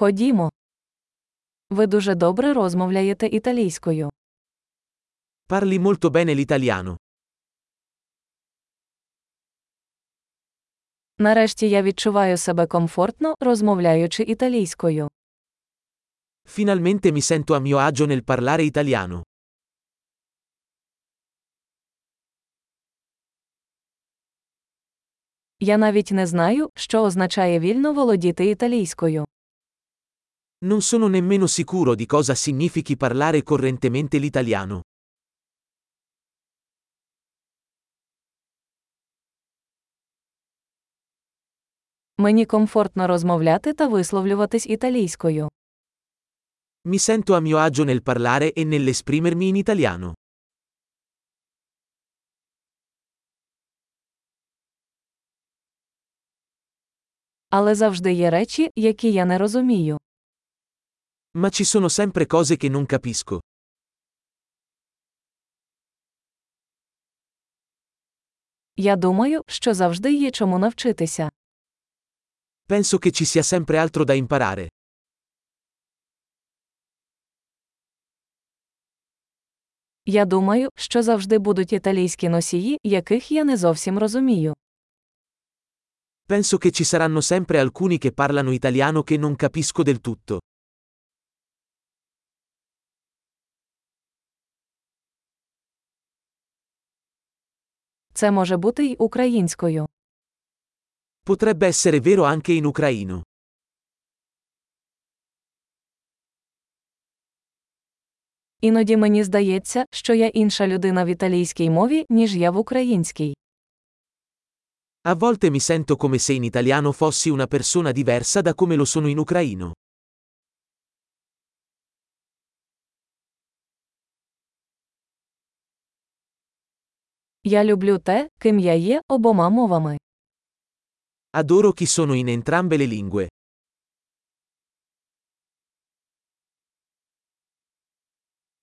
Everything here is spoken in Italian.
Ходімо. Ви дуже добре розмовляєте італійською. Parli molto bene l'italiano. Нарешті я відчуваю себе комфортно, розмовляючи італійською. Finalmente mi sento a mio agio nel parlare italiano. Я навіть не знаю, що означає вільно володіти італійською. Non sono nemmeno sicuro di cosa significhi parlare correntemente l'italiano. Мені комфортно розмовляти та висловлюватись італійською. Mi sento a mio agio nel parlare e nell'esprimermi in italiano. Але завжди є речі, які я не розумію. Ma ci sono sempre cose che non capisco. Я думаю, що завжди є чому навчитися. Penso che ci sia sempre altro da imparare. Я думаю, що завжди будуть італійські носії, яких я не зовсім розумію. Penso che ci saranno sempre alcuni che parlano italiano che non capisco del tutto. Це може бути й українською. Potrebbe essere vero anche in ucraino. Іноді мені здається, що я інша людина в італійській мові, ніж я в українській. A volte mi sento come se in italiano fossi una persona diversa da come lo sono in ucraino. Я люблю те, ким я є обома мовами. Adoro chi sono in entrambe le lingue.